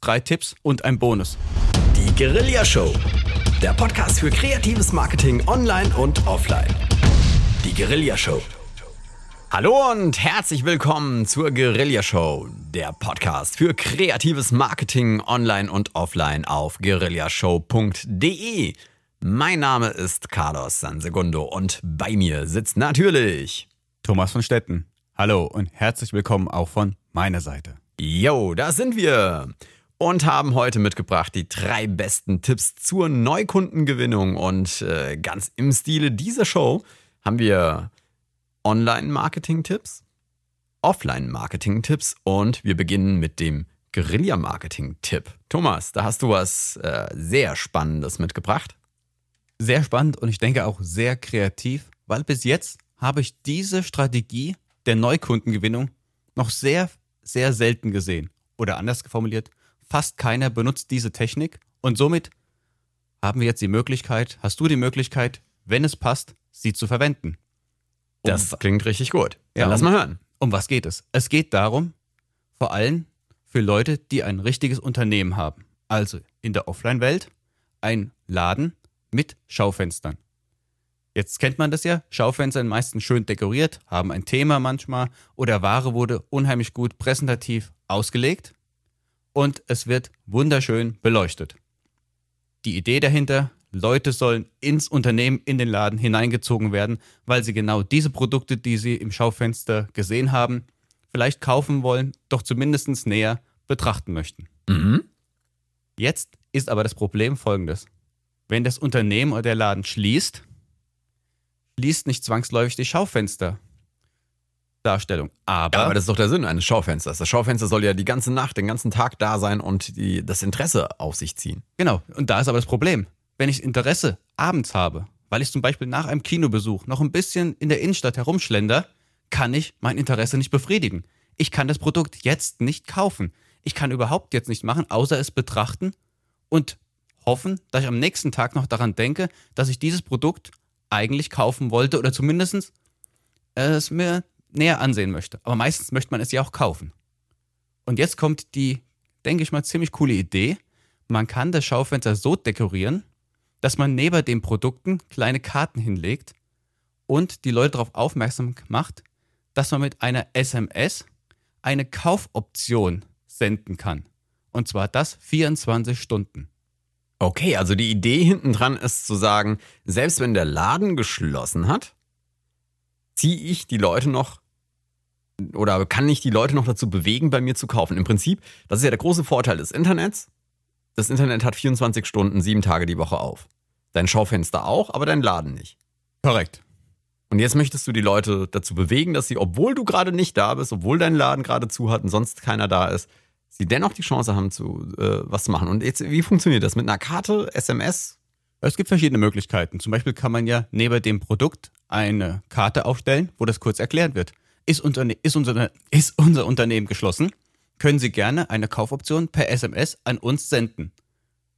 drei Tipps und ein Bonus. Die Guerilla Show. Der Podcast für kreatives Marketing online und offline. Die Guerilla Show. Hallo und herzlich willkommen zur Guerilla Show, der Podcast für kreatives Marketing online und offline auf guerillashow.de. Mein Name ist Carlos Sansegundo und bei mir sitzt natürlich Thomas von Stetten. Hallo und herzlich willkommen auch von meiner Seite. Yo, da sind wir und haben heute mitgebracht die drei besten Tipps zur Neukundengewinnung. Und äh, ganz im Stile dieser Show haben wir Online-Marketing-Tipps, Offline-Marketing-Tipps und wir beginnen mit dem Guerilla-Marketing-Tipp. Thomas, da hast du was äh, sehr Spannendes mitgebracht. Sehr spannend und ich denke auch sehr kreativ, weil bis jetzt habe ich diese Strategie der Neukundengewinnung noch sehr, sehr selten gesehen. Oder anders formuliert, fast keiner benutzt diese Technik und somit haben wir jetzt die Möglichkeit, hast du die Möglichkeit, wenn es passt, sie zu verwenden. Um, das klingt richtig gut. Ja, lass mal hören. Um was geht es? Es geht darum, vor allem für Leute, die ein richtiges Unternehmen haben. Also in der Offline-Welt ein Laden mit Schaufenstern. Jetzt kennt man das ja, Schaufenster sind meistens schön dekoriert, haben ein Thema manchmal oder Ware wurde unheimlich gut präsentativ ausgelegt und es wird wunderschön beleuchtet. Die Idee dahinter, Leute sollen ins Unternehmen, in den Laden hineingezogen werden, weil sie genau diese Produkte, die sie im Schaufenster gesehen haben, vielleicht kaufen wollen, doch zumindest näher betrachten möchten. Mhm. Jetzt ist aber das Problem folgendes. Wenn das Unternehmen oder der Laden schließt, schließt nicht zwangsläufig die Schaufenster Darstellung. Aber, ja, aber das ist doch der Sinn eines Schaufensters. Das Schaufenster soll ja die ganze Nacht, den ganzen Tag da sein und die, das Interesse auf sich ziehen. Genau. Und da ist aber das Problem. Wenn ich Interesse abends habe, weil ich zum Beispiel nach einem Kinobesuch noch ein bisschen in der Innenstadt herumschlender, kann ich mein Interesse nicht befriedigen. Ich kann das Produkt jetzt nicht kaufen. Ich kann überhaupt jetzt nicht machen, außer es betrachten und hoffen, dass ich am nächsten Tag noch daran denke, dass ich dieses Produkt eigentlich kaufen wollte oder zumindest es mir näher ansehen möchte. Aber meistens möchte man es ja auch kaufen. Und jetzt kommt die, denke ich mal, ziemlich coole Idee. Man kann das Schaufenster so dekorieren, dass man neben den Produkten kleine Karten hinlegt und die Leute darauf aufmerksam macht, dass man mit einer SMS eine Kaufoption senden kann. Und zwar das 24 Stunden. Okay, also die Idee hinten dran ist zu sagen, selbst wenn der Laden geschlossen hat, ziehe ich die Leute noch oder kann ich die Leute noch dazu bewegen, bei mir zu kaufen? Im Prinzip, das ist ja der große Vorteil des Internets. Das Internet hat 24 Stunden, sieben Tage die Woche auf. Dein Schaufenster auch, aber dein Laden nicht. Korrekt. Und jetzt möchtest du die Leute dazu bewegen, dass sie, obwohl du gerade nicht da bist, obwohl dein Laden gerade zu hat und sonst keiner da ist, sie dennoch die Chance haben, zu äh, was zu machen. Und jetzt, wie funktioniert das? Mit einer Karte, SMS? Es gibt verschiedene Möglichkeiten. Zum Beispiel kann man ja neben dem Produkt eine Karte aufstellen, wo das kurz erklärt wird. Ist, Unterne ist, unser, ist unser Unternehmen geschlossen? Können Sie gerne eine Kaufoption per SMS an uns senden.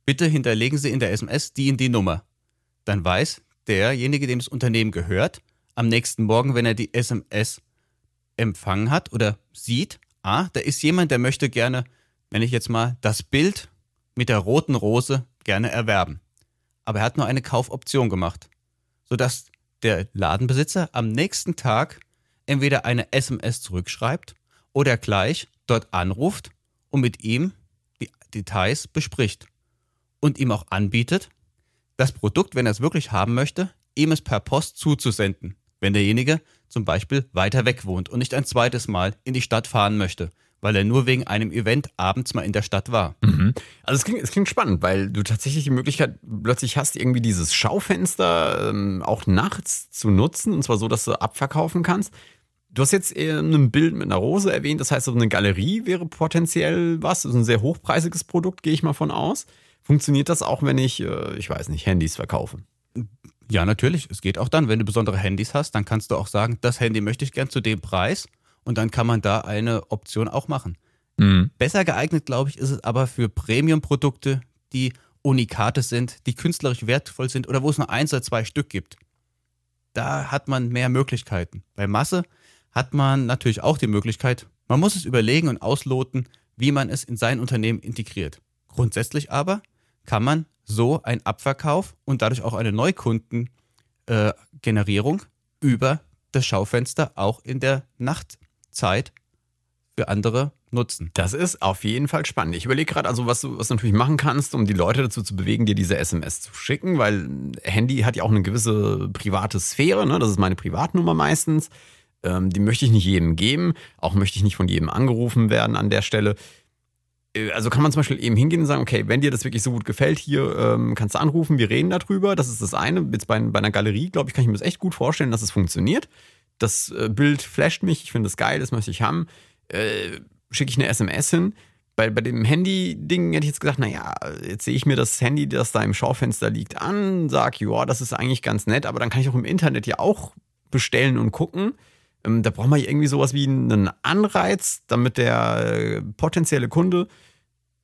Bitte hinterlegen Sie in der SMS die in die Nummer. Dann weiß derjenige, dem das Unternehmen gehört, am nächsten Morgen, wenn er die SMS empfangen hat oder sieht, ah, da ist jemand, der möchte gerne, wenn ich jetzt mal das Bild mit der roten Rose gerne erwerben. Aber er hat nur eine Kaufoption gemacht, sodass der Ladenbesitzer am nächsten Tag entweder eine SMS zurückschreibt oder gleich dort anruft und mit ihm die Details bespricht und ihm auch anbietet, das Produkt, wenn er es wirklich haben möchte, ihm es per Post zuzusenden, wenn derjenige zum Beispiel weiter weg wohnt und nicht ein zweites Mal in die Stadt fahren möchte, weil er nur wegen einem Event abends mal in der Stadt war. Mhm. Also es klingt, es klingt spannend, weil du tatsächlich die Möglichkeit plötzlich hast, irgendwie dieses Schaufenster ähm, auch nachts zu nutzen, und zwar so, dass du abverkaufen kannst. Du hast jetzt ein Bild mit einer Rose erwähnt, das heißt, so eine Galerie wäre potenziell was, das ist ein sehr hochpreisiges Produkt, gehe ich mal von aus. Funktioniert das auch, wenn ich, äh, ich weiß nicht, Handys verkaufe? Ja, natürlich. Es geht auch dann, wenn du besondere Handys hast, dann kannst du auch sagen, das Handy möchte ich gern zu dem Preis und dann kann man da eine Option auch machen. Mhm. Besser geeignet, glaube ich, ist es aber für Premium-Produkte, die Unikate sind, die künstlerisch wertvoll sind oder wo es nur eins oder zwei Stück gibt. Da hat man mehr Möglichkeiten. Bei Masse hat man natürlich auch die Möglichkeit, man muss es überlegen und ausloten, wie man es in sein Unternehmen integriert. Grundsätzlich aber kann man so einen Abverkauf und dadurch auch eine Neukundengenerierung äh, über das Schaufenster auch in der Nachtzeit für andere nutzen. Das ist auf jeden Fall spannend. Ich überlege gerade, also was du, was du natürlich machen kannst, um die Leute dazu zu bewegen, dir diese SMS zu schicken, weil Handy hat ja auch eine gewisse private Sphäre, ne? das ist meine Privatnummer meistens. Ähm, die möchte ich nicht jedem geben, auch möchte ich nicht von jedem angerufen werden an der Stelle. Äh, also kann man zum Beispiel eben hingehen und sagen, okay, wenn dir das wirklich so gut gefällt, hier ähm, kannst du anrufen, wir reden darüber. Das ist das eine. Jetzt bei, bei einer Galerie, glaube ich, kann ich mir das echt gut vorstellen, dass es funktioniert. Das äh, Bild flasht mich, ich finde das geil, das möchte ich haben. Äh, Schicke ich eine SMS hin. Bei, bei dem Handy-Ding hätte ich jetzt gesagt, naja, jetzt sehe ich mir das Handy, das da im Schaufenster liegt, an, sage, ja, das ist eigentlich ganz nett, aber dann kann ich auch im Internet ja auch bestellen und gucken. Ähm, da braucht man irgendwie sowas wie einen Anreiz, damit der äh, potenzielle Kunde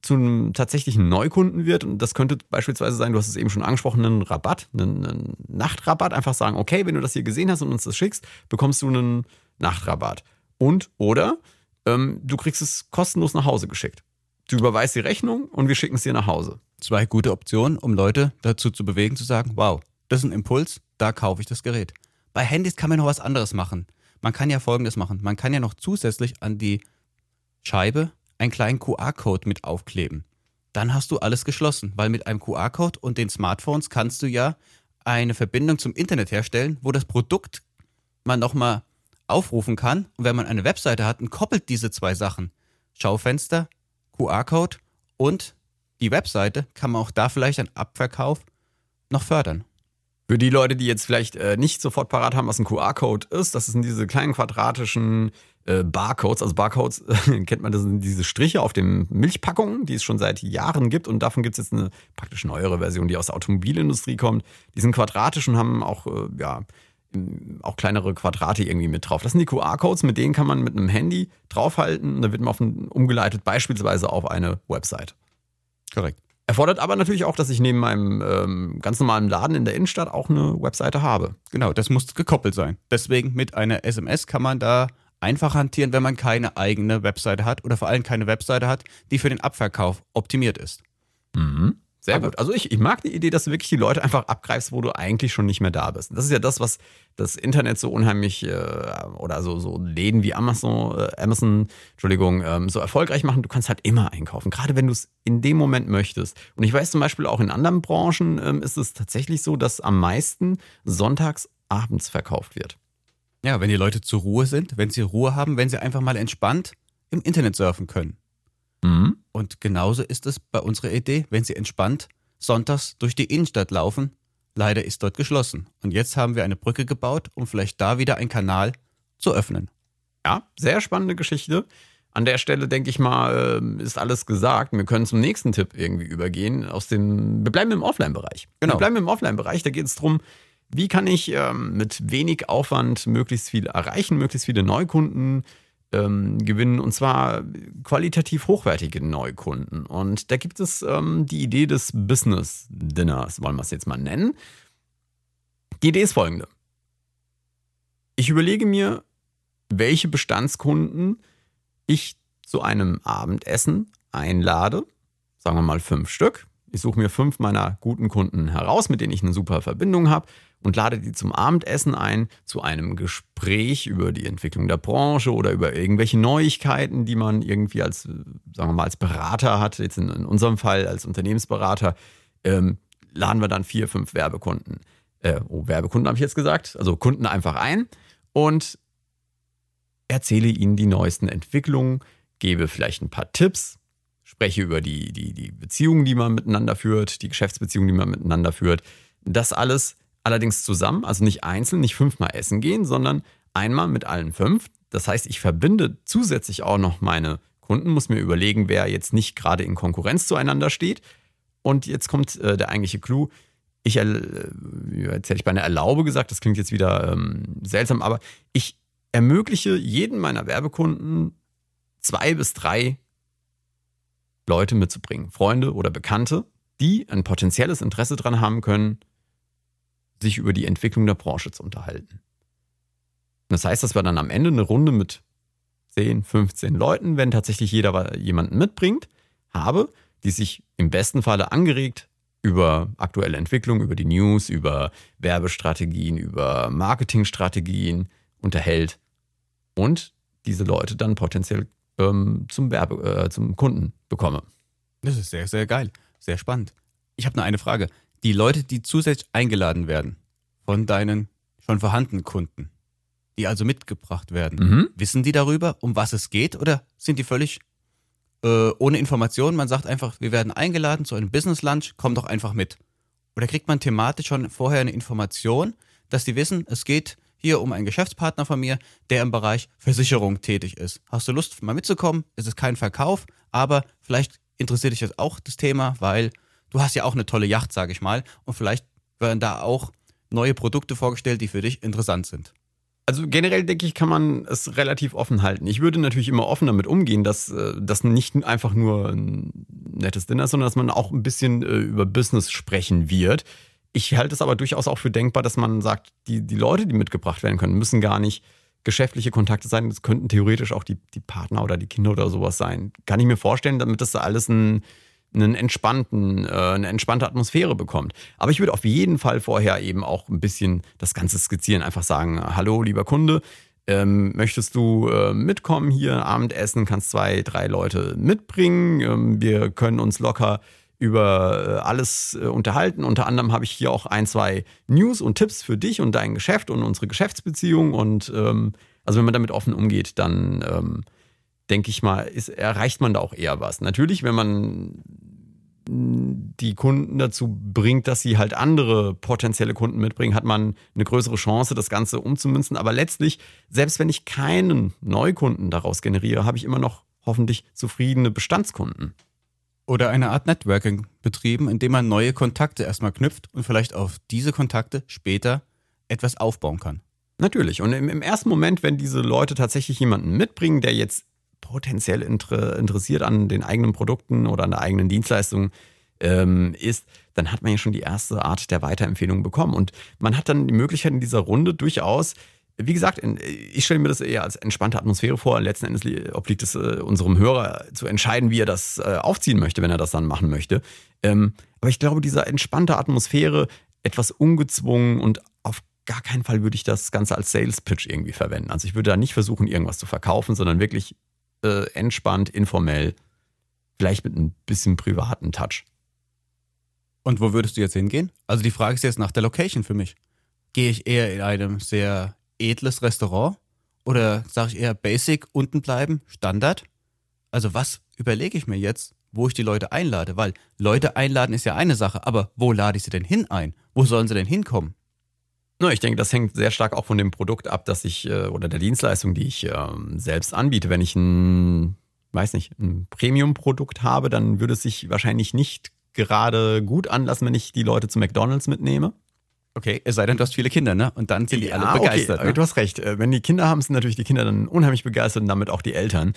zu einem tatsächlichen Neukunden wird. Und das könnte beispielsweise sein, du hast es eben schon angesprochen, einen Rabatt, einen, einen Nachtrabatt. Einfach sagen, okay, wenn du das hier gesehen hast und uns das schickst, bekommst du einen Nachtrabatt. Und oder ähm, du kriegst es kostenlos nach Hause geschickt. Du überweist die Rechnung und wir schicken es dir nach Hause. Zwei gute Optionen, um Leute dazu zu bewegen, zu sagen, wow, das ist ein Impuls, da kaufe ich das Gerät. Bei Handys kann man noch was anderes machen. Man kann ja Folgendes machen. Man kann ja noch zusätzlich an die Scheibe einen kleinen QR-Code mit aufkleben. Dann hast du alles geschlossen, weil mit einem QR-Code und den Smartphones kannst du ja eine Verbindung zum Internet herstellen, wo das Produkt man nochmal aufrufen kann. Und wenn man eine Webseite hat und koppelt diese zwei Sachen, Schaufenster, QR-Code und die Webseite, kann man auch da vielleicht einen Abverkauf noch fördern. Für die Leute, die jetzt vielleicht äh, nicht sofort parat haben, was ein QR-Code ist, das sind diese kleinen quadratischen äh, Barcodes. Also Barcodes kennt man, das sind diese Striche auf den Milchpackungen, die es schon seit Jahren gibt. Und davon gibt es jetzt eine praktisch neuere Version, die aus der Automobilindustrie kommt. Die sind quadratisch und haben auch, äh, ja, auch kleinere Quadrate irgendwie mit drauf. Das sind die QR-Codes, mit denen kann man mit einem Handy draufhalten und dann wird man auf ein, umgeleitet, beispielsweise auf eine Website. Korrekt. Erfordert aber natürlich auch, dass ich neben meinem ähm, ganz normalen Laden in der Innenstadt auch eine Webseite habe. Genau, das muss gekoppelt sein. Deswegen mit einer SMS kann man da einfach hantieren, wenn man keine eigene Webseite hat oder vor allem keine Webseite hat, die für den Abverkauf optimiert ist. Mhm. Sehr Aber gut. Also ich, ich mag die Idee, dass du wirklich die Leute einfach abgreifst, wo du eigentlich schon nicht mehr da bist. Das ist ja das, was das Internet so unheimlich äh, oder so, so Läden wie Amazon, äh, Amazon, Entschuldigung, ähm, so erfolgreich machen. Du kannst halt immer einkaufen, gerade wenn du es in dem Moment möchtest. Und ich weiß zum Beispiel auch in anderen Branchen ähm, ist es tatsächlich so, dass am meisten sonntags abends verkauft wird. Ja, wenn die Leute zur Ruhe sind, wenn sie Ruhe haben, wenn sie einfach mal entspannt im Internet surfen können. Mhm. Und genauso ist es bei unserer Idee, wenn Sie entspannt sonntags durch die Innenstadt laufen. Leider ist dort geschlossen. Und jetzt haben wir eine Brücke gebaut, um vielleicht da wieder einen Kanal zu öffnen. Ja, sehr spannende Geschichte. An der Stelle denke ich mal, ähm, ist alles gesagt. Wir können zum nächsten Tipp irgendwie übergehen. Aus dem, wir bleiben im Offline-Bereich. Genau. Wir bleiben im Offline-Bereich. Da geht es darum, wie kann ich ähm, mit wenig Aufwand möglichst viel erreichen, möglichst viele Neukunden ähm, gewinnen und zwar qualitativ hochwertige Neukunden. Und da gibt es ähm, die Idee des Business Dinners, wollen wir es jetzt mal nennen. Die Idee ist folgende. Ich überlege mir, welche Bestandskunden ich zu einem Abendessen einlade. Sagen wir mal fünf Stück. Ich suche mir fünf meiner guten Kunden heraus, mit denen ich eine super Verbindung habe und lade die zum Abendessen ein, zu einem Gespräch über die Entwicklung der Branche oder über irgendwelche Neuigkeiten, die man irgendwie als, sagen wir mal, als Berater hat, jetzt in, in unserem Fall als Unternehmensberater, ähm, laden wir dann vier, fünf Werbekunden, äh, oh, Werbekunden habe ich jetzt gesagt, also Kunden einfach ein und erzähle ihnen die neuesten Entwicklungen, gebe vielleicht ein paar Tipps, spreche über die, die, die Beziehungen, die man miteinander führt, die Geschäftsbeziehungen, die man miteinander führt. Das alles allerdings zusammen, also nicht einzeln, nicht fünfmal essen gehen, sondern einmal mit allen fünf. Das heißt, ich verbinde zusätzlich auch noch meine Kunden, muss mir überlegen, wer jetzt nicht gerade in Konkurrenz zueinander steht. Und jetzt kommt äh, der eigentliche Clou. Ich, äh, jetzt hätte ich bei einer Erlaube gesagt, das klingt jetzt wieder ähm, seltsam, aber ich ermögliche jeden meiner Werbekunden zwei bis drei Leute mitzubringen, Freunde oder Bekannte, die ein potenzielles Interesse daran haben können, sich über die Entwicklung der Branche zu unterhalten. Das heißt, dass wir dann am Ende eine Runde mit 10, 15 Leuten, wenn tatsächlich jeder jemanden mitbringt, habe, die sich im besten Falle angeregt über aktuelle Entwicklung, über die News, über Werbestrategien, über Marketingstrategien unterhält und diese Leute dann potenziell ähm, zum, Werbe, äh, zum Kunden bekomme. Das ist sehr, sehr geil. Sehr spannend. Ich habe nur eine Frage. Die Leute, die zusätzlich eingeladen werden von deinen schon vorhandenen Kunden, die also mitgebracht werden, mhm. wissen die darüber, um was es geht oder sind die völlig äh, ohne Informationen? Man sagt einfach, wir werden eingeladen zu einem Business Lunch, komm doch einfach mit. Oder kriegt man thematisch schon vorher eine Information, dass die wissen, es geht hier um einen Geschäftspartner von mir, der im Bereich Versicherung tätig ist. Hast du Lust, mal mitzukommen? Es ist kein Verkauf, aber vielleicht interessiert dich jetzt auch das Thema, weil du hast ja auch eine tolle Yacht, sage ich mal, und vielleicht werden da auch neue Produkte vorgestellt, die für dich interessant sind. Also generell denke ich, kann man es relativ offen halten. Ich würde natürlich immer offen damit umgehen, dass äh, das nicht einfach nur ein nettes Dinner ist, sondern dass man auch ein bisschen äh, über Business sprechen wird. Ich halte es aber durchaus auch für denkbar, dass man sagt, die, die Leute, die mitgebracht werden können, müssen gar nicht geschäftliche Kontakte sein. Das könnten theoretisch auch die, die Partner oder die Kinder oder sowas sein. Kann ich mir vorstellen, damit das alles ein einen entspannten, äh, eine entspannte Atmosphäre bekommt. Aber ich würde auf jeden Fall vorher eben auch ein bisschen das Ganze skizzieren, einfach sagen, hallo lieber Kunde, ähm, möchtest du äh, mitkommen hier Abendessen, kannst zwei, drei Leute mitbringen, ähm, wir können uns locker über äh, alles äh, unterhalten. Unter anderem habe ich hier auch ein, zwei News und Tipps für dich und dein Geschäft und unsere Geschäftsbeziehung. Und ähm, also wenn man damit offen umgeht, dann ähm, denke ich mal, ist, erreicht man da auch eher was. Natürlich, wenn man die Kunden dazu bringt, dass sie halt andere potenzielle Kunden mitbringen, hat man eine größere Chance, das Ganze umzumünzen. Aber letztlich, selbst wenn ich keinen Neukunden daraus generiere, habe ich immer noch hoffentlich zufriedene Bestandskunden. Oder eine Art Networking betrieben, indem man neue Kontakte erstmal knüpft und vielleicht auf diese Kontakte später etwas aufbauen kann. Natürlich. Und im, im ersten Moment, wenn diese Leute tatsächlich jemanden mitbringen, der jetzt potenziell inter interessiert an den eigenen Produkten oder an der eigenen Dienstleistung ähm, ist, dann hat man ja schon die erste Art der Weiterempfehlung bekommen. Und man hat dann die Möglichkeit in dieser Runde durchaus, wie gesagt, ich stelle mir das eher als entspannte Atmosphäre vor. Letzten Endes obliegt es äh, unserem Hörer zu entscheiden, wie er das äh, aufziehen möchte, wenn er das dann machen möchte. Ähm, aber ich glaube, diese entspannte Atmosphäre, etwas ungezwungen und auf gar keinen Fall würde ich das Ganze als Sales Pitch irgendwie verwenden. Also ich würde da nicht versuchen, irgendwas zu verkaufen, sondern wirklich äh, entspannt, informell, vielleicht mit ein bisschen privaten Touch. Und wo würdest du jetzt hingehen? Also die Frage ist jetzt nach der Location für mich. Gehe ich eher in einem sehr edles Restaurant oder sage ich eher Basic, unten bleiben, Standard? Also was überlege ich mir jetzt, wo ich die Leute einlade? Weil Leute einladen ist ja eine Sache, aber wo lade ich sie denn hin ein? Wo sollen sie denn hinkommen? No, ich denke, das hängt sehr stark auch von dem Produkt ab, das ich äh, oder der Dienstleistung, die ich ähm, selbst anbiete. Wenn ich ein, weiß nicht, ein Premium-Produkt habe, dann würde es sich wahrscheinlich nicht gerade gut anlassen, wenn ich die Leute zu McDonalds mitnehme. Okay, es sei denn, du hast viele Kinder, ne? Und dann sind die ja, alle begeistert. Okay. Ne? Du hast recht. Äh, wenn die Kinder haben, sind natürlich die Kinder dann unheimlich begeistert und damit auch die Eltern.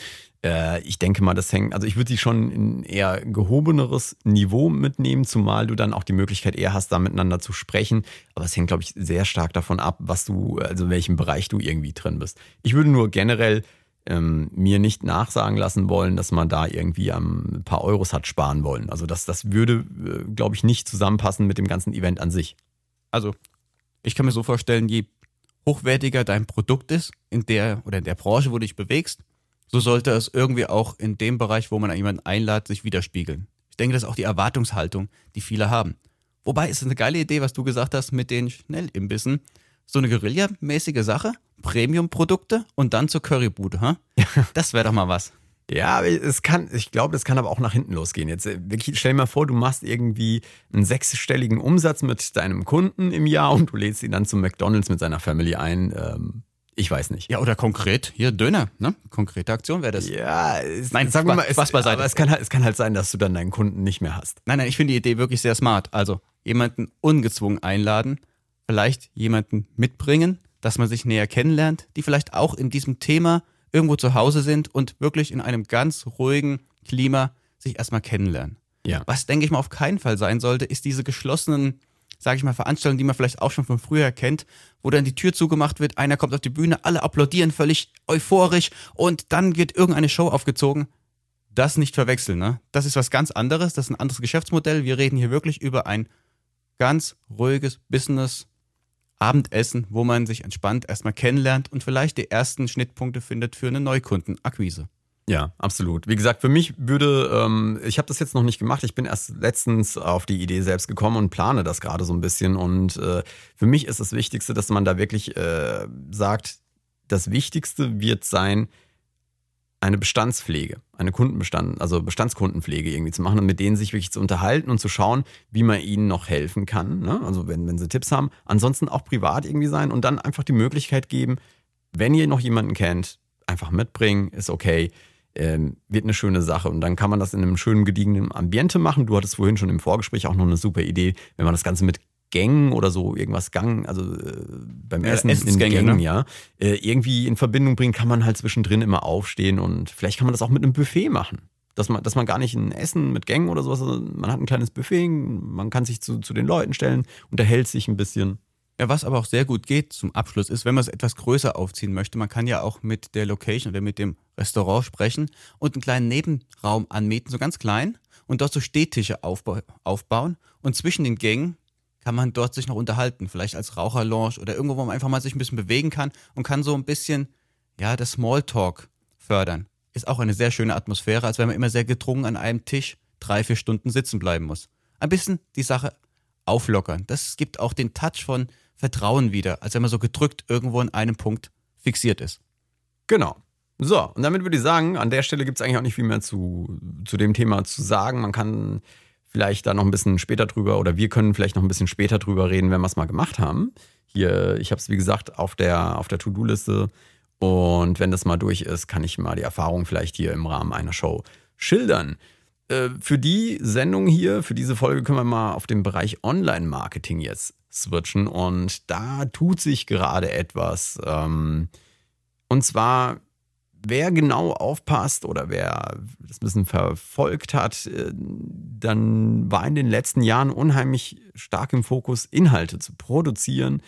Äh, ich denke mal, das hängt, also ich würde sie schon in eher gehobeneres Niveau mitnehmen, zumal du dann auch die Möglichkeit eher hast, da miteinander zu sprechen. Aber es hängt, glaube ich, sehr stark davon ab, was du, also in welchem Bereich du irgendwie drin bist. Ich würde nur generell ähm, mir nicht nachsagen lassen wollen, dass man da irgendwie ein paar Euros hat sparen wollen. Also das, das würde, äh, glaube ich, nicht zusammenpassen mit dem ganzen Event an sich. Also, ich kann mir so vorstellen, je hochwertiger dein Produkt ist, in der oder in der Branche, wo du dich bewegst, so sollte es irgendwie auch in dem Bereich, wo man jemanden einlädt, sich widerspiegeln. Ich denke, das ist auch die Erwartungshaltung, die viele haben. Wobei ist es eine geile Idee, was du gesagt hast mit den Schnellimbissen. So eine Guerilla-mäßige Sache, Premium-Produkte und dann zur Currybude, ha? Das wäre doch mal was. Ja, es kann, ich glaube, das kann aber auch nach hinten losgehen. Jetzt äh, wirklich, stell dir mal vor, du machst irgendwie einen sechsstelligen Umsatz mit deinem Kunden im Jahr und du lädst ihn dann zum McDonalds mit seiner Family ein. Ähm, ich weiß nicht. Ja, oder konkret, hier Döner, ne? Konkrete Aktion wäre das. Ja, es, nein, sagen wir mal, es, was beiseite. Aber es kann, halt, es kann halt sein, dass du dann deinen Kunden nicht mehr hast. Nein, nein, ich finde die Idee wirklich sehr smart. Also jemanden ungezwungen einladen, vielleicht jemanden mitbringen, dass man sich näher kennenlernt, die vielleicht auch in diesem Thema irgendwo zu Hause sind und wirklich in einem ganz ruhigen Klima sich erstmal kennenlernen. Ja. Was, denke ich mal, auf keinen Fall sein sollte, ist diese geschlossenen sage ich mal, Veranstaltungen, die man vielleicht auch schon von früher kennt, wo dann die Tür zugemacht wird, einer kommt auf die Bühne, alle applaudieren völlig euphorisch und dann wird irgendeine Show aufgezogen. Das nicht verwechseln, ne? Das ist was ganz anderes, das ist ein anderes Geschäftsmodell. Wir reden hier wirklich über ein ganz ruhiges Business, Abendessen, wo man sich entspannt erstmal kennenlernt und vielleicht die ersten Schnittpunkte findet für eine Neukundenakquise. Ja, absolut. Wie gesagt, für mich würde, ähm, ich habe das jetzt noch nicht gemacht, ich bin erst letztens auf die Idee selbst gekommen und plane das gerade so ein bisschen. Und äh, für mich ist das Wichtigste, dass man da wirklich äh, sagt, das Wichtigste wird sein, eine Bestandspflege, eine Kundenbestand, also Bestandskundenpflege irgendwie zu machen und mit denen sich wirklich zu unterhalten und zu schauen, wie man ihnen noch helfen kann. Ne? Also wenn, wenn sie Tipps haben, ansonsten auch privat irgendwie sein und dann einfach die Möglichkeit geben, wenn ihr noch jemanden kennt, einfach mitbringen, ist okay. Ähm, wird eine schöne Sache. Und dann kann man das in einem schönen, gediegenen Ambiente machen. Du hattest vorhin schon im Vorgespräch auch noch eine super Idee, wenn man das Ganze mit Gängen oder so irgendwas Gang, also äh, beim Essen ja, in Gängen, ne? ja, äh, irgendwie in Verbindung bringen, kann man halt zwischendrin immer aufstehen und vielleicht kann man das auch mit einem Buffet machen. Dass man, dass man gar nicht ein Essen mit Gängen oder sowas, man hat ein kleines Buffet, man kann sich zu, zu den Leuten stellen, unterhält sich ein bisschen. Ja, was aber auch sehr gut geht zum Abschluss ist, wenn man es etwas größer aufziehen möchte, man kann ja auch mit der Location oder mit dem Restaurant sprechen und einen kleinen Nebenraum anmieten, so ganz klein, und dort so Stehtische aufbauen und zwischen den Gängen kann man dort sich noch unterhalten, vielleicht als Raucherlounge oder irgendwo, wo man einfach mal sich ein bisschen bewegen kann und kann so ein bisschen, ja, das Smalltalk fördern. Ist auch eine sehr schöne Atmosphäre, als wenn man immer sehr gedrungen an einem Tisch drei, vier Stunden sitzen bleiben muss. Ein bisschen die Sache auflockern. Das gibt auch den Touch von Vertrauen wieder, als wenn man so gedrückt irgendwo in einem Punkt fixiert ist. Genau. So, und damit würde ich sagen, an der Stelle gibt es eigentlich auch nicht viel mehr zu, zu dem Thema zu sagen. Man kann vielleicht da noch ein bisschen später drüber oder wir können vielleicht noch ein bisschen später drüber reden, wenn wir es mal gemacht haben. Hier, ich habe es wie gesagt auf der, auf der To-Do-Liste und wenn das mal durch ist, kann ich mal die Erfahrung vielleicht hier im Rahmen einer Show schildern. Äh, für die Sendung hier, für diese Folge können wir mal auf den Bereich Online-Marketing jetzt switchen und da tut sich gerade etwas. Ähm, und zwar wer genau aufpasst oder wer das ein bisschen verfolgt hat, äh, dann war in den letzten Jahren unheimlich stark im Fokus, Inhalte zu produzieren,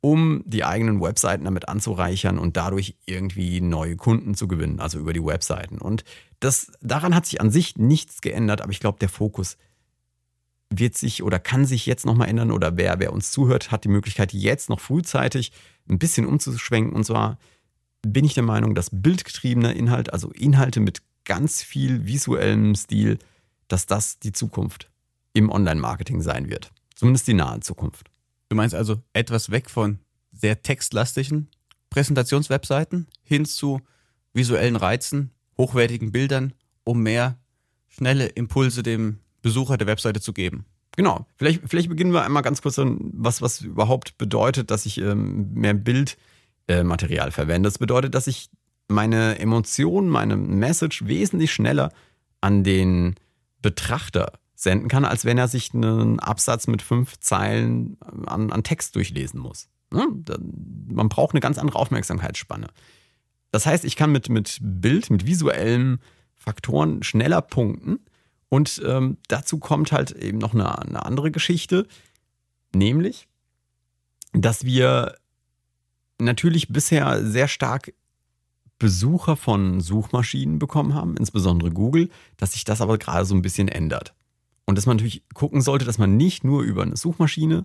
um die eigenen Webseiten damit anzureichern und dadurch irgendwie neue Kunden zu gewinnen, also über die Webseiten. Und das, daran hat sich an sich nichts geändert, aber ich glaube, der Fokus wird sich oder kann sich jetzt nochmal ändern oder wer, wer uns zuhört, hat die Möglichkeit, jetzt noch frühzeitig ein bisschen umzuschwenken und zwar bin ich der Meinung, dass bildgetriebener Inhalt, also Inhalte mit ganz viel visuellem Stil, dass das die Zukunft im Online-Marketing sein wird. Zumindest die nahe Zukunft. Du meinst also etwas weg von sehr textlastigen Präsentationswebseiten hin zu visuellen Reizen, hochwertigen Bildern, um mehr schnelle Impulse dem Besucher der Webseite zu geben. Genau. Vielleicht, vielleicht beginnen wir einmal ganz kurz, was, was überhaupt bedeutet, dass ich ähm, mehr Bild äh, Material verwende. Das bedeutet, dass ich meine Emotionen, meine Message wesentlich schneller an den Betrachter senden kann, als wenn er sich einen Absatz mit fünf Zeilen an, an Text durchlesen muss. Ne? Man braucht eine ganz andere Aufmerksamkeitsspanne. Das heißt, ich kann mit, mit Bild, mit visuellen Faktoren schneller punkten. Und ähm, dazu kommt halt eben noch eine, eine andere Geschichte, nämlich, dass wir natürlich bisher sehr stark Besucher von Suchmaschinen bekommen haben, insbesondere Google, dass sich das aber gerade so ein bisschen ändert. Und dass man natürlich gucken sollte, dass man nicht nur über eine Suchmaschine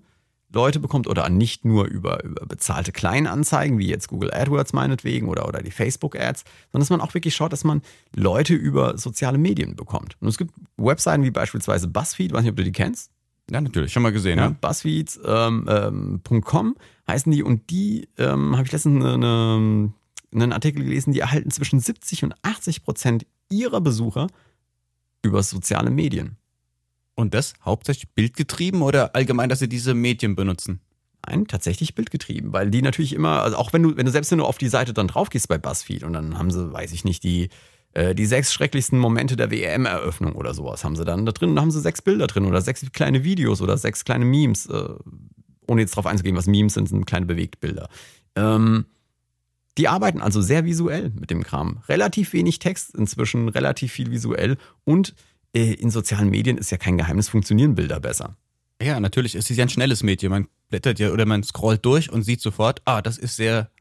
Leute bekommt oder nicht nur über, über bezahlte Kleinanzeigen, wie jetzt Google AdWords meinetwegen oder, oder die Facebook-Ads, sondern dass man auch wirklich schaut, dass man Leute über soziale Medien bekommt. Und es gibt Webseiten wie beispielsweise BuzzFeed, weiß nicht, ob du die kennst. Ja, natürlich, schon mal gesehen. Ja, ja. BuzzFeed.com ähm, ähm, heißen die und die ähm, habe ich letztens eine, eine, einen Artikel gelesen, die erhalten zwischen 70 und 80 Prozent ihrer Besucher über soziale Medien. Und das hauptsächlich bildgetrieben oder allgemein, dass sie diese Medien benutzen? Nein, tatsächlich bildgetrieben, weil die natürlich immer, also auch wenn du, wenn du selbst wenn du auf die Seite dann drauf gehst bei BuzzFeed und dann haben sie, weiß ich nicht, die äh, die sechs schrecklichsten Momente der WM-Eröffnung oder sowas haben sie dann da drin. Da haben sie sechs Bilder drin oder sechs kleine Videos oder sechs kleine Memes. Äh, ohne jetzt darauf einzugehen, was Memes sind, sind kleine Bewegtbilder. Ähm, die arbeiten also sehr visuell mit dem Kram. Relativ wenig Text inzwischen, relativ viel visuell und äh, in sozialen Medien ist ja kein Geheimnis, funktionieren Bilder besser. Ja, natürlich. Es ist ja ein schnelles Medium. Man blättert ja oder man scrollt durch und sieht sofort, ah, das ist sehr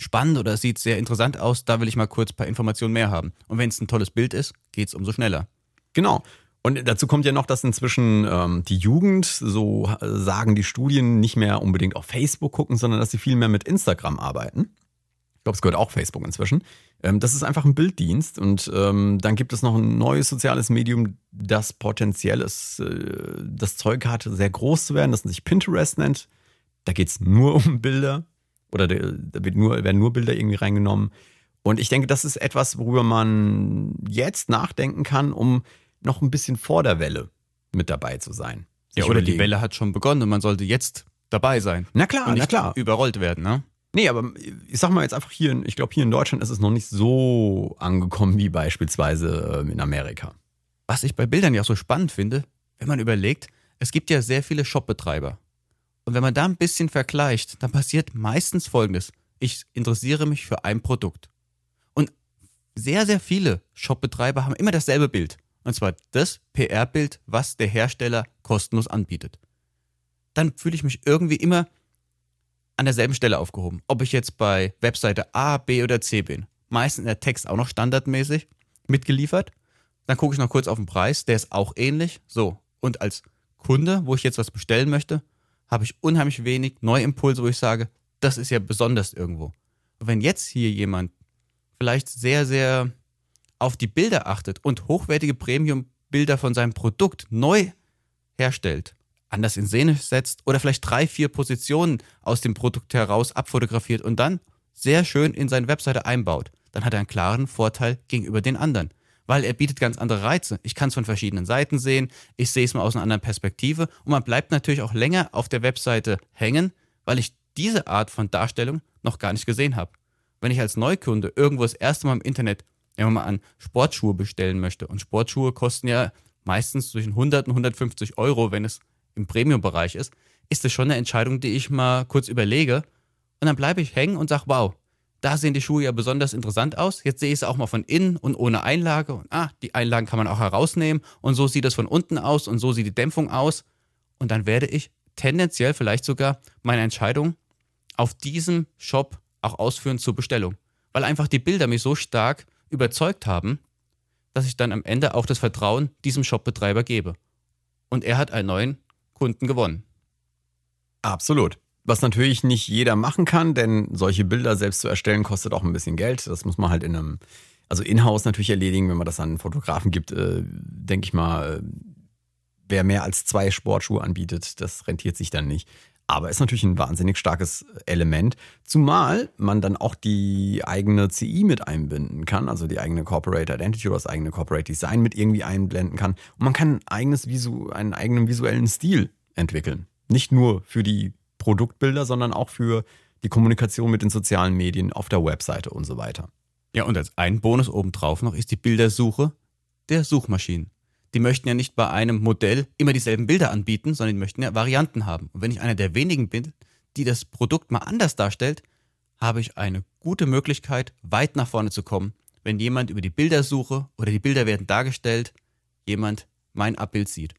spannend oder es sieht sehr interessant aus, da will ich mal kurz ein paar Informationen mehr haben. Und wenn es ein tolles Bild ist, geht es umso schneller. Genau. Und dazu kommt ja noch, dass inzwischen ähm, die Jugend, so sagen die Studien, nicht mehr unbedingt auf Facebook gucken, sondern dass sie viel mehr mit Instagram arbeiten. Ich glaube, es gehört auch Facebook inzwischen. Ähm, das ist einfach ein Bilddienst und ähm, dann gibt es noch ein neues soziales Medium, das potenziell ist, äh, das Zeug hat, sehr groß zu werden, das sich Pinterest nennt. Da geht es nur um Bilder oder da wird nur, werden nur Bilder irgendwie reingenommen. Und ich denke, das ist etwas, worüber man jetzt nachdenken kann, um noch ein bisschen vor der Welle mit dabei zu sein. Ja, oder überlegen. die Welle hat schon begonnen und man sollte jetzt dabei sein. Na klar, und na klar. Überrollt werden, ne? Nee, aber ich sag mal jetzt einfach hier, ich glaube, hier in Deutschland ist es noch nicht so angekommen wie beispielsweise ähm, in Amerika. Was ich bei Bildern ja so spannend finde, wenn man überlegt, es gibt ja sehr viele Shopbetreiber. Und wenn man da ein bisschen vergleicht, dann passiert meistens Folgendes. Ich interessiere mich für ein Produkt. Und sehr, sehr viele Shopbetreiber haben immer dasselbe Bild. Und zwar das PR-Bild, was der Hersteller kostenlos anbietet. Dann fühle ich mich irgendwie immer an derselben Stelle aufgehoben. Ob ich jetzt bei Webseite A, B oder C bin. Meistens der Text auch noch standardmäßig mitgeliefert. Dann gucke ich noch kurz auf den Preis, der ist auch ähnlich. So. Und als Kunde, wo ich jetzt was bestellen möchte, habe ich unheimlich wenig neue Impulse, wo ich sage, das ist ja besonders irgendwo. Und wenn jetzt hier jemand vielleicht sehr, sehr auf die Bilder achtet und hochwertige Premium-Bilder von seinem Produkt neu herstellt, anders in Szene setzt oder vielleicht drei, vier Positionen aus dem Produkt heraus abfotografiert und dann sehr schön in seine Webseite einbaut, dann hat er einen klaren Vorteil gegenüber den anderen. Weil er bietet ganz andere Reize. Ich kann es von verschiedenen Seiten sehen, ich sehe es mal aus einer anderen Perspektive und man bleibt natürlich auch länger auf der Webseite hängen, weil ich diese Art von Darstellung noch gar nicht gesehen habe. Wenn ich als Neukunde irgendwo das erste Mal im Internet wenn man mal an Sportschuhe bestellen möchte. Und Sportschuhe kosten ja meistens zwischen 100 und 150 Euro, wenn es im Premium-Bereich ist, ist das schon eine Entscheidung, die ich mal kurz überlege. Und dann bleibe ich hängen und sage, wow, da sehen die Schuhe ja besonders interessant aus. Jetzt sehe ich es auch mal von innen und ohne Einlage. Und ah, die Einlagen kann man auch herausnehmen. Und so sieht es von unten aus und so sieht die Dämpfung aus. Und dann werde ich tendenziell vielleicht sogar meine Entscheidung auf diesem Shop auch ausführen zur Bestellung. Weil einfach die Bilder mich so stark überzeugt haben, dass ich dann am Ende auch das Vertrauen diesem Shopbetreiber gebe. Und er hat einen neuen Kunden gewonnen. Absolut. Was natürlich nicht jeder machen kann, denn solche Bilder selbst zu erstellen kostet auch ein bisschen Geld. Das muss man halt in einem, also in-house natürlich erledigen, wenn man das an einen Fotografen gibt, äh, denke ich mal, äh, wer mehr als zwei Sportschuhe anbietet, das rentiert sich dann nicht. Aber ist natürlich ein wahnsinnig starkes Element, zumal man dann auch die eigene CI mit einbinden kann, also die eigene Corporate Identity oder das eigene Corporate Design mit irgendwie einblenden kann. Und man kann ein eigenes Visu, einen eigenen visuellen Stil entwickeln. Nicht nur für die Produktbilder, sondern auch für die Kommunikation mit den sozialen Medien auf der Webseite und so weiter. Ja, und als ein Bonus obendrauf noch ist die Bildersuche der Suchmaschinen die möchten ja nicht bei einem Modell immer dieselben Bilder anbieten, sondern die möchten ja Varianten haben. Und wenn ich einer der wenigen bin, die das Produkt mal anders darstellt, habe ich eine gute Möglichkeit, weit nach vorne zu kommen, wenn jemand über die Bildersuche oder die Bilder werden dargestellt, jemand mein Abbild sieht.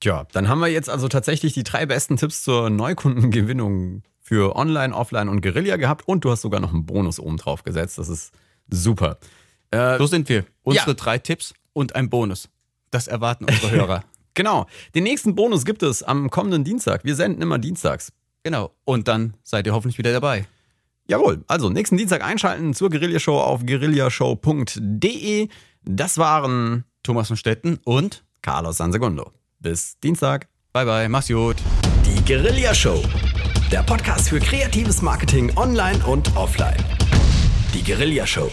Tja, dann haben wir jetzt also tatsächlich die drei besten Tipps zur Neukundengewinnung für Online, Offline und Guerilla gehabt und du hast sogar noch einen Bonus oben drauf gesetzt. Das ist super. Äh, so sind wir. Unsere ja. drei Tipps und ein Bonus. Das erwarten unsere Hörer. genau. Den nächsten Bonus gibt es am kommenden Dienstag. Wir senden immer dienstags. Genau. Und dann seid ihr hoffentlich wieder dabei. Jawohl. Also nächsten Dienstag einschalten zur Guerillashow auf guerillashow.de. Das waren Thomas von Stetten und Carlos Sansegundo. Bis Dienstag. Bye bye. Mach's gut. Die Guerilla Show. Der Podcast für kreatives Marketing online und offline. Die Guerilla Show.